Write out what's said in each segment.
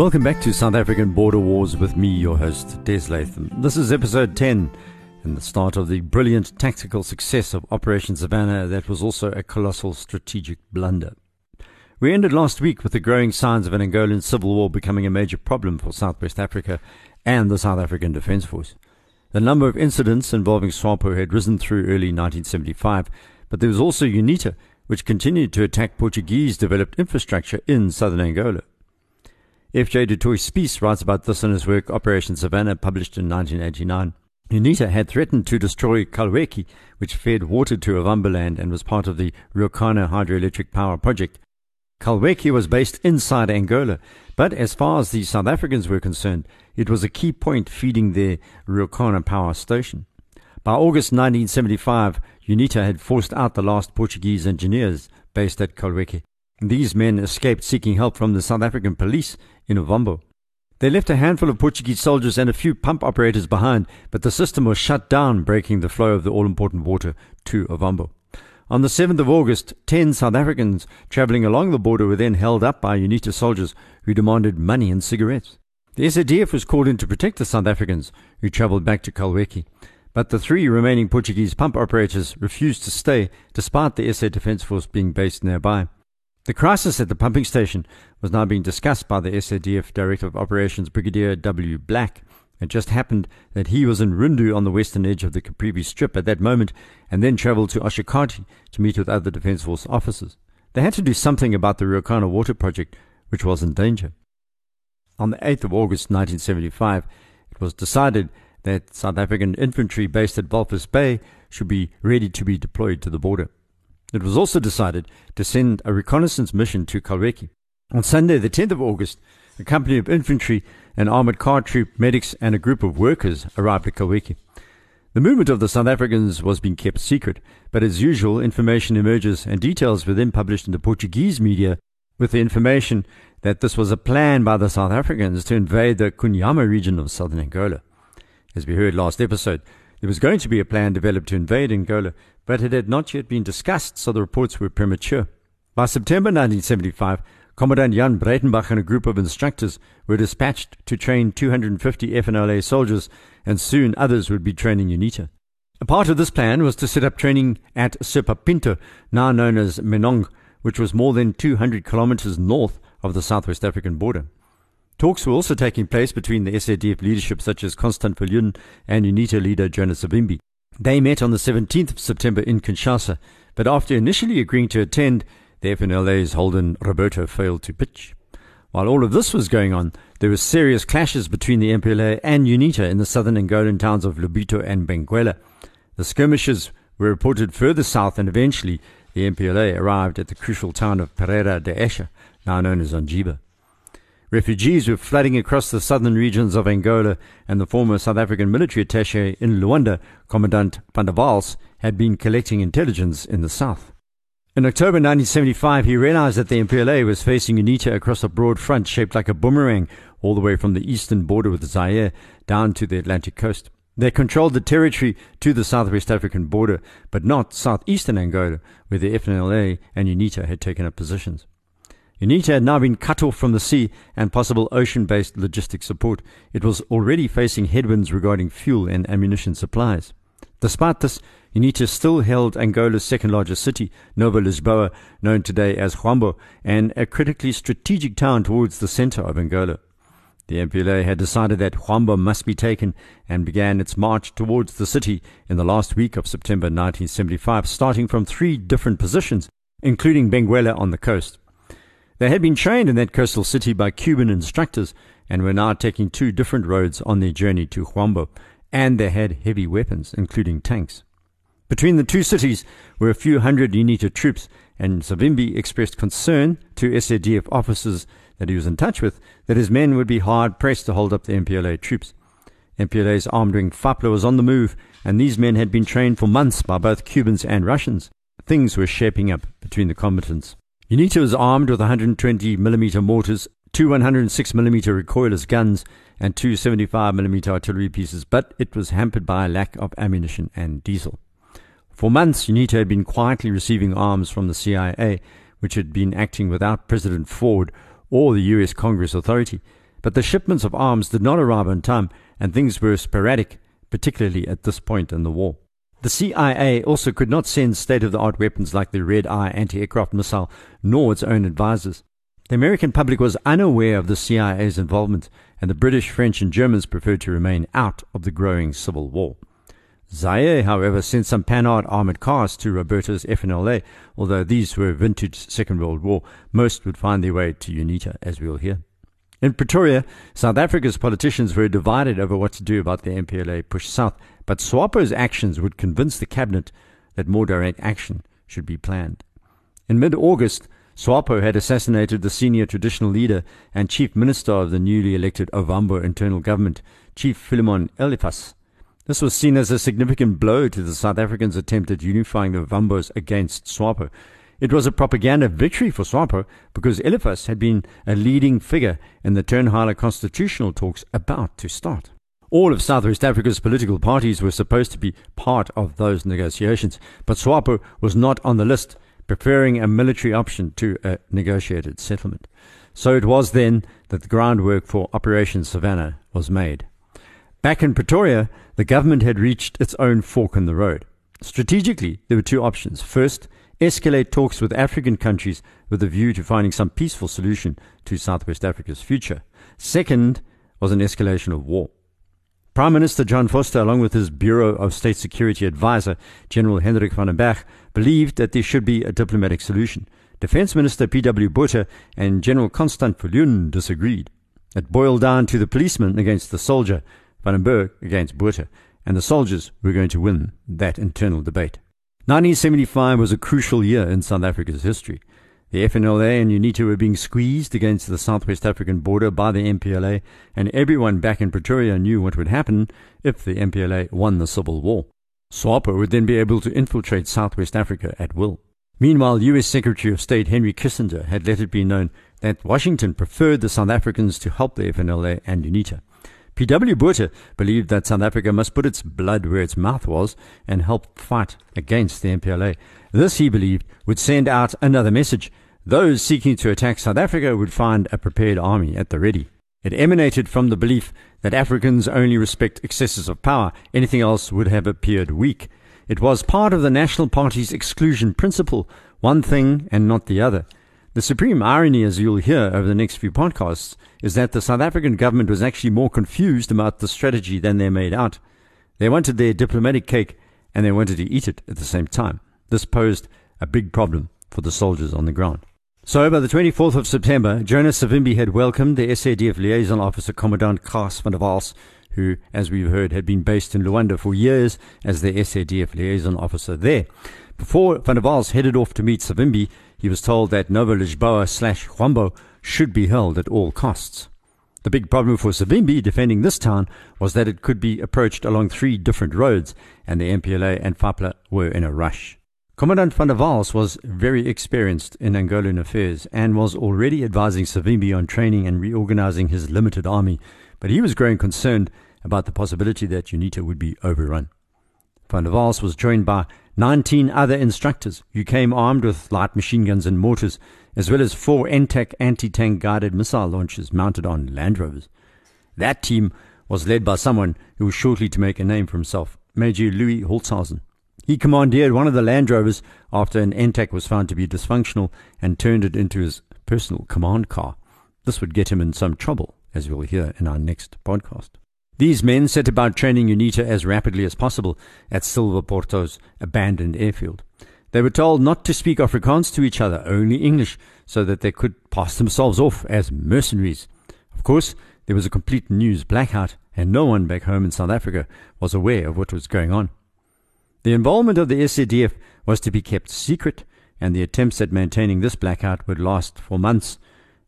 Welcome back to South African Border Wars with me, your host, Des Latham. This is episode 10 and the start of the brilliant tactical success of Operation Savannah that was also a colossal strategic blunder. We ended last week with the growing signs of an Angolan civil war becoming a major problem for Southwest Africa and the South African Defence Force. The number of incidents involving SWAPO had risen through early 1975, but there was also UNITA, which continued to attack Portuguese developed infrastructure in southern Angola. F.J. du Toit-Spies writes about this in his work Operation Savannah, published in 1989. UNITA had threatened to destroy Calueque, which fed water to Ovamboland and was part of the Ruacana hydroelectric power project. Calueque was based inside Angola, but as far as the South Africans were concerned, it was a key point feeding their Ruacana power station. By August 1975, UNITA had forced out the last Portuguese engineers based at Calueque. These men escaped seeking help from the South African police in Ovambo. They left a handful of Portuguese soldiers and a few pump operators behind, but the system was shut down, breaking the flow of the all important water to Ovambo. On the 7th of August, 10 South Africans travelling along the border were then held up by UNITA soldiers who demanded money and cigarettes. The SADF was called in to protect the South Africans who travelled back to Calueque, but the three remaining Portuguese pump operators refused to stay despite the SA Defence Force being based nearby. The crisis at the pumping station was now being discussed by the SADF Director of Operations, Brigadier W. Black. It just happened that he was in Rundu on the western edge of the Caprivi Strip at that moment and then travelled to Oshakati to meet with other Defence Force officers. They had to do something about the Ruacana water project, which was in danger. On the 8th of August 1975, it was decided that South African infantry based at Walvis Bay should be ready to be deployed to the border. It was also decided to send a reconnaissance mission to Calueque. On Sunday, the 10th of August, a company of infantry, an armored car troop, medics, and a group of workers arrived at Calueque. The movement of the South Africans was being kept secret, but as usual, information emerges and details were then published in the Portuguese media with the information that this was a plan by the South Africans to invade the Kunyama region of southern Angola. As we heard last episode, there was going to be a plan developed to invade Angola, but it had not yet been discussed, so the reports were premature. By September 1975, Commandant Jan Breytenbach and a group of instructors were dispatched to train 250 FNLA soldiers, and soon others would be training UNITA. A part of this plan was to set up training at Serpa Pinto, now known as Menong, which was more than 200 kilometers north of the Southwest African border. Talks were also taking place between the SADF leadership such as Constant Viljoen and UNITA leader Jonas Savimbi. They met on the 17th of September in Kinshasa, but after initially agreeing to attend, the FNLA's Holden Roberto failed to pitch. While all of this was going on, there were serious clashes between the MPLA and UNITA in the southern Angolan towns of Lobito and Benguela. The skirmishes were reported further south and eventually the MPLA arrived at the crucial town of Pereira de Eça, now known as Ondjiva. Refugees were flooding across the southern regions of Angola, and the former South African military attaché in Luanda, Commandant van der Waals, had been collecting intelligence in the south. In October 1975, he realized that the MPLA was facing UNITA across a broad front shaped like a boomerang, all the way from the eastern border with Zaire down to the Atlantic coast. They controlled the territory to the southwest African border, but not southeastern Angola, where the FNLA and UNITA had taken up positions. UNITA had now been cut off from the sea and possible ocean based logistic support. It was already facing headwinds regarding fuel and ammunition supplies. Despite this, UNITA still held Angola's second largest city, Nova Lisboa, known today as Huambo, and a critically strategic town towards the center of Angola. The MPLA had decided that Huambo must be taken and began its march towards the city in the last week of September 1975, starting from three different positions, including Benguela on the coast. They had been trained in that coastal city by Cuban instructors and were now taking two different roads on their journey to Huambo, and they had heavy weapons, including tanks. Between the two cities were a few hundred UNITA troops, and Savimbi expressed concern to SADF officers that he was in touch with that his men would be hard pressed to hold up the MPLA troops. MPLA's armed wing FAPLA was on the move, and these men had been trained for months by both Cubans and Russians. Things were shaping up between the combatants. UNITA was armed with 120mm mortars, two 106mm recoilless guns, and two 75mm artillery pieces, but it was hampered by a lack of ammunition and diesel. For months, UNITA had been quietly receiving arms from the CIA, which had been acting without President Ford or the US Congress authority, but the shipments of arms did not arrive on time, and things were sporadic, particularly at this point in the war. The CIA also could not send state of the art weapons like the Red Eye anti aircraft missile, nor its own advisors. The American public was unaware of the CIA's involvement, and the British, French, and Germans preferred to remain out of the growing civil war. Zaire, however, sent some Panhard armored cars to Roberto's FNLA, although these were vintage Second World War. Most would find their way to UNITA, as we'll hear. In Pretoria, South Africa's politicians were divided over what to do about the MPLA push south, but SWAPO's actions would convince the cabinet that more direct action should be planned. In mid August, SWAPO had assassinated the senior traditional leader and chief minister of the newly elected Ovambo internal government, Chief Philemon Eliphas. This was seen as a significant blow to the South Africans' attempt at unifying the Vambos against SWAPO. It was a propaganda victory for SWAPO because Eliphas had been a leading figure in the Turnhalle constitutional talks about to start. All of Southwest Africa's political parties were supposed to be part of those negotiations, but SWAPO was not on the list, preferring a military option to a negotiated settlement. So it was then that the groundwork for Operation Savannah was made. Back in Pretoria, the government had reached its own fork in the road. Strategically, there were two options. First, escalate talks with African countries with a view to finding some peaceful solution to Southwest Africa's future. Second was an escalation of war. Prime Minister John Vorster, along with his Bureau of State Security advisor, General Hendrik van den Bergh, believed that there should be a diplomatic solution. Defense Minister P.W. Botha and General Constant Viljoen disagreed. It boiled down to the policeman against the soldier, Van den Bergh against Botha, and the soldiers were going to win that internal debate. 1975 was a crucial year in South Africa's history. The FNLA and UNITA were being squeezed against the Southwest African border by the MPLA, and everyone back in Pretoria knew what would happen if the MPLA won the civil war. SWAPO would then be able to infiltrate Southwest Africa at will. Meanwhile, U.S. Secretary of State Henry Kissinger had let it be known that Washington preferred the South Africans to help the FNLA and UNITA. P.W. Botha believed that South Africa must put its blood where its mouth was and help fight against the MPLA. This, he believed, would send out another message. Those seeking to attack South Africa would find a prepared army at the ready. It emanated from the belief that Africans only respect excesses of power. Anything else would have appeared weak. It was part of the National Party's exclusion principle, one thing and not the other. The supreme irony, as you'll hear over the next few podcasts, is that the South African government was actually more confused about the strategy than they made out. They wanted their diplomatic cake and they wanted to eat it at the same time. This posed a big problem for the soldiers on the ground. So, by the 24th of September, Jonas Savimbi had welcomed the SADF liaison officer, Commandant Gras van der Waals, who, as we've heard, had been based in Luanda for years as the SADF liaison officer there. Before Van der Waals headed off to meet Savimbi, he was told that Novo Lisboa slash Huambo should be held at all costs. The big problem for Savimbi defending this town was that it could be approached along three different roads, and the MPLA and FAPLA were in a rush. Commandant van der Waals was very experienced in Angolan affairs and was already advising Savimbi on training and reorganizing his limited army, but he was growing concerned about the possibility that UNITA would be overrun. Van der Waals was joined by 19 other instructors who came armed with light machine guns and mortars, as well as four ENTAC anti-tank guided missile launchers mounted on Land Rovers. That team was led by someone who was shortly to make a name for himself, Major Louis Holzhausen. He commandeered one of the Land Rovers after an ENTAC was found to be dysfunctional and turned it into his personal command car. This would get him in some trouble, as we'll hear in our next podcast. These men set about training UNITA as rapidly as possible at Silva Porto's abandoned airfield. They were told not to speak Afrikaans to each other, only English, so that they could pass themselves off as mercenaries. Of course, there was a complete news blackout, and no one back home in South Africa was aware of what was going on. The involvement of the SADF was to be kept secret, and the attempts at maintaining this blackout would last for months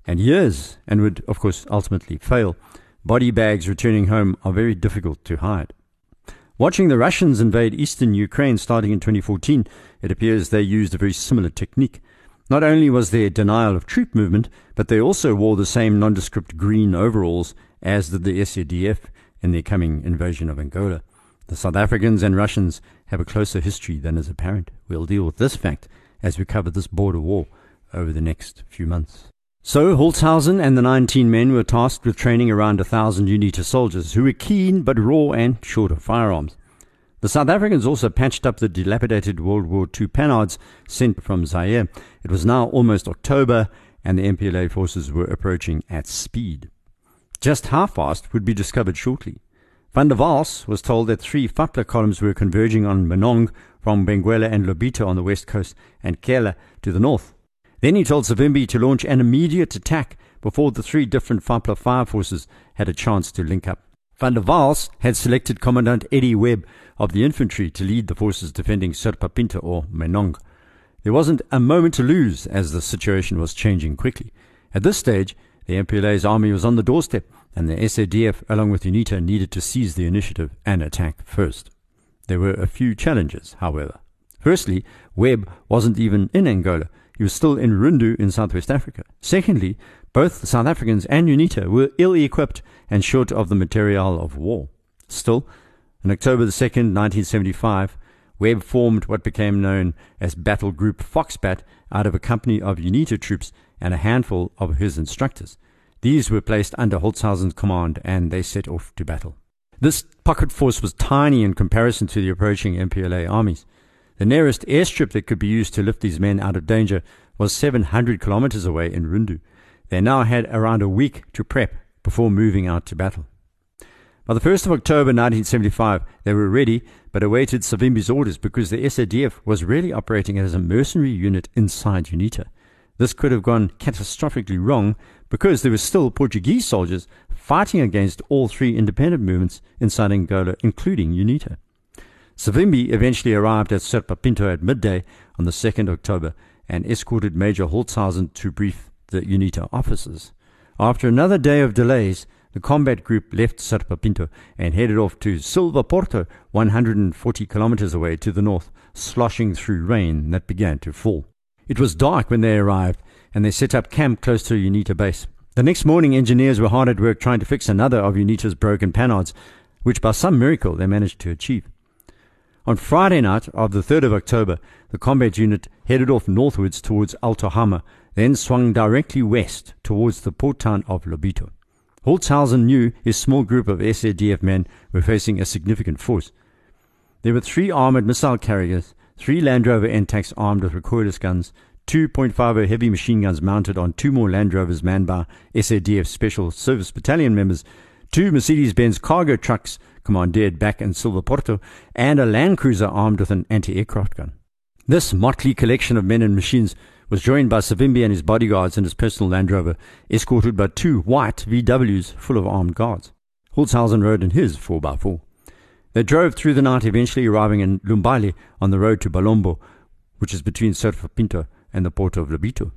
and years, and would, of course, ultimately fail. Body bags returning home are very difficult to hide. Watching the Russians invade eastern Ukraine starting in 2014, it appears they used a very similar technique. Not only was there denial of troop movement, but they also wore the same nondescript green overalls as did the SADF in their coming invasion of Angola. The South Africans and Russians have a closer history than is apparent. We'll deal with this fact as we cover this border war over the next few months. So Holzhausen and the 19 men were tasked with training around a thousand UNITA soldiers who were keen but raw and short of firearms. The South Africans also patched up the dilapidated World War II Panhards sent from Zaire. It was now almost October and the MPLA forces were approaching at speed. Just how fast would be discovered shortly. Van der Waals was told that three Fapla columns were converging on Menong from Benguela and Lobito on the west coast and Kela to the north. Then he told Savimbi to launch an immediate attack before the three different Fapla fire forces had a chance to link up. Van der Waals had selected Commandant Eddie Webb of the infantry to lead the forces defending Serpa Pinto or Menong. There wasn't a moment to lose as the situation was changing quickly. At this stage, the MPLA's army was on the doorstep, and the SADF, along with UNITA, needed to seize the initiative and attack first. There were a few challenges, however. Firstly, Webb wasn't even in Angola, he was still in Rundu in Southwest Africa. Secondly, both the South Africans and UNITA were ill equipped and short of the material of war. Still, on October 2, 1975, Webb formed what became known as Battle Group Foxbat out of a company of UNITA troops and a handful of his instructors. These were placed under Holzhausen's command and they set off to battle. This pocket force was tiny in comparison to the approaching MPLA armies. The nearest airstrip that could be used to lift these men out of danger was 700 kilometers away in Rundu. They now had around a week to prep before moving out to battle. By the 1st of October 1975, they were ready but awaited Savimbi's orders because the SADF was really operating as a mercenary unit inside UNITA. This could have gone catastrophically wrong because there were still Portuguese soldiers fighting against all three independent movements inside Angola, including UNITA. Savimbi eventually arrived at Serpa Pinto at midday on the 2nd October and escorted Major Holzhausen to brief the UNITA officers. After another day of delays, the combat group left Serpa Pinto and headed off to Silva Porto, 140 kilometers away to the north, sloshing through rain that began to fall. It was dark when they arrived, and they set up camp close to UNITA base. The next morning, engineers were hard at work trying to fix another of UNITA's broken panhards, which by some miracle they managed to achieve. On Friday night of the 3rd of October, the combat unit headed off northwards towards Alto Hama, then swung directly west towards the port town of Lobito. Holzhausen knew his small group of SADF men were facing a significant force. There were three armored missile carriers, three Land Rover ENTACs armed with recoilless guns, 2.50 heavy machine guns mounted on two more Land Rovers manned by SADF Special Service Battalion members, two Mercedes-Benz cargo trucks commandeered back in Silva Porto, and a Land Cruiser armed with an anti-aircraft gun. This motley collection of men and machines was joined by Savimbi and his bodyguards in his personal Land Rover, escorted by two white VWs full of armed guards. Holzhausen rode in his 4x4. They drove through the night, eventually arriving in Lumbali on the road to Balombo, which is between Serpa Pinto and the port of Lobito.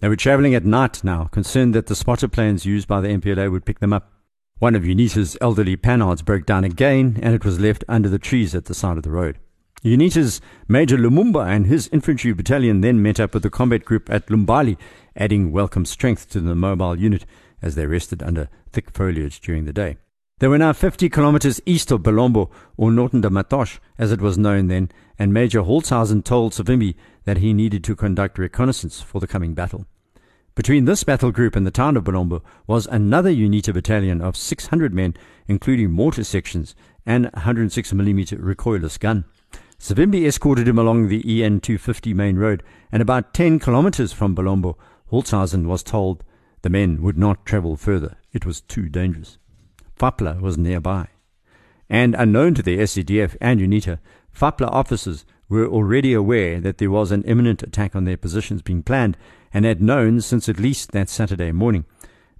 They were traveling at night now, concerned that the spotter planes used by the MPLA would pick them up. One of UNITA's elderly Panhards broke down again, and it was left under the trees at the side of the road. UNITA's Major Lumumba and his infantry battalion then met up with the combat group at Lumbali, adding welcome strength to the mobile unit as they rested under thick foliage during the day. They were now 50 kilometers east of Balombo, or Norton de Matos, as it was known then, and Major Holzhausen told Savimbi that he needed to conduct reconnaissance for the coming battle. Between this battle group and the town of Balombo was another UNITA battalion of 600 men, including mortar sections and a 106mm recoilless gun. Savimbi escorted him along the EN 250 main road, and about 10 kilometers from Balombo, Holzhausen was told the men would not travel further. It was too dangerous. Fapla was nearby. And unknown to the SADF and UNITA, Fapla officers were already aware that there was an imminent attack on their positions being planned and had known since at least that Saturday morning.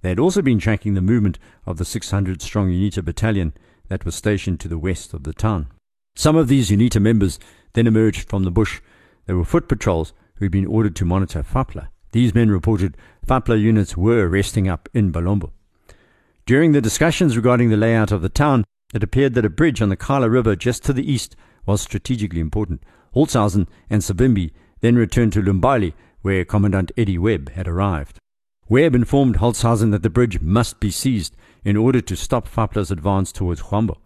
They had also been tracking the movement of the 600 strong UNITA battalion that was stationed to the west of the town. Some of these UNITA members then emerged from the bush. They were foot patrols who had been ordered to monitor Fapla. These men reported Fapla units were resting up in Balombo. During the discussions regarding the layout of the town, it appeared that a bridge on the Kala River just to the east was strategically important. Holzhausen and Savimbi then returned to Lumbali where Commandant Eddie Webb had arrived. Webb informed Holzhausen that the bridge must be seized in order to stop Fapla's advance towards Huambo.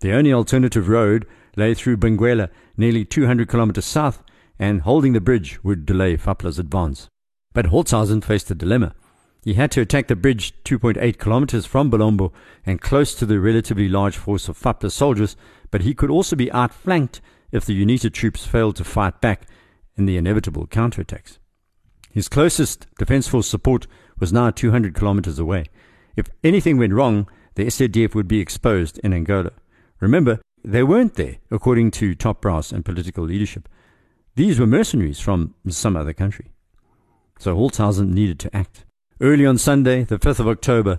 The only alternative road lay through Benguela, nearly 200 kilometers south, and holding the bridge would delay Fapla's advance. But Holtzhausen faced a dilemma. He had to attack the bridge 2.8 kilometers from Balombo and close to the relatively large force of FAPLA soldiers, but he could also be outflanked if the UNITA troops failed to fight back in the inevitable counterattacks. His closest defense force support was now 200 kilometers away. If anything went wrong, the SADF would be exposed in Angola. Remember, they weren't there, according to top brass and political leadership. These were mercenaries from some other country. So Holtzhausen needed to act. Early on Sunday, the 5th of October,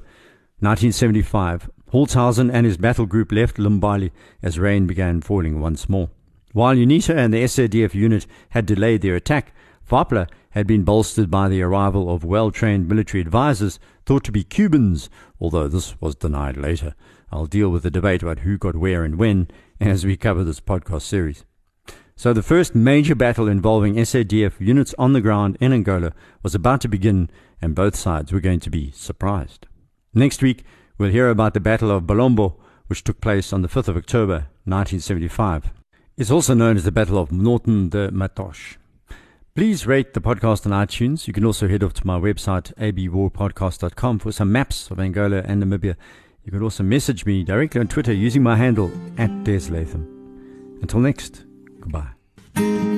1975, Holtzhausen and his battle group left Lumbali as rain began falling once more. While UNITA and the SADF unit had delayed their attack, FAPLA had been bolstered by the arrival of well trained military advisers thought to be Cubans, although this was denied later. I'll deal with the debate about who got where and when as we cover this podcast series. So, the first major battle involving SADF units on the ground in Angola was about to begin, and both sides were going to be surprised. Next week, we'll hear about the Battle of Balombo, which took place on the 5th of October 1975. It's also known as the Battle of Norton de Matos. Please rate the podcast on iTunes. You can also head off to my website, abwarpodcast.com, for some maps of Angola and Namibia. You can also message me directly on Twitter using my handle at Des Latham. Until next, goodbye.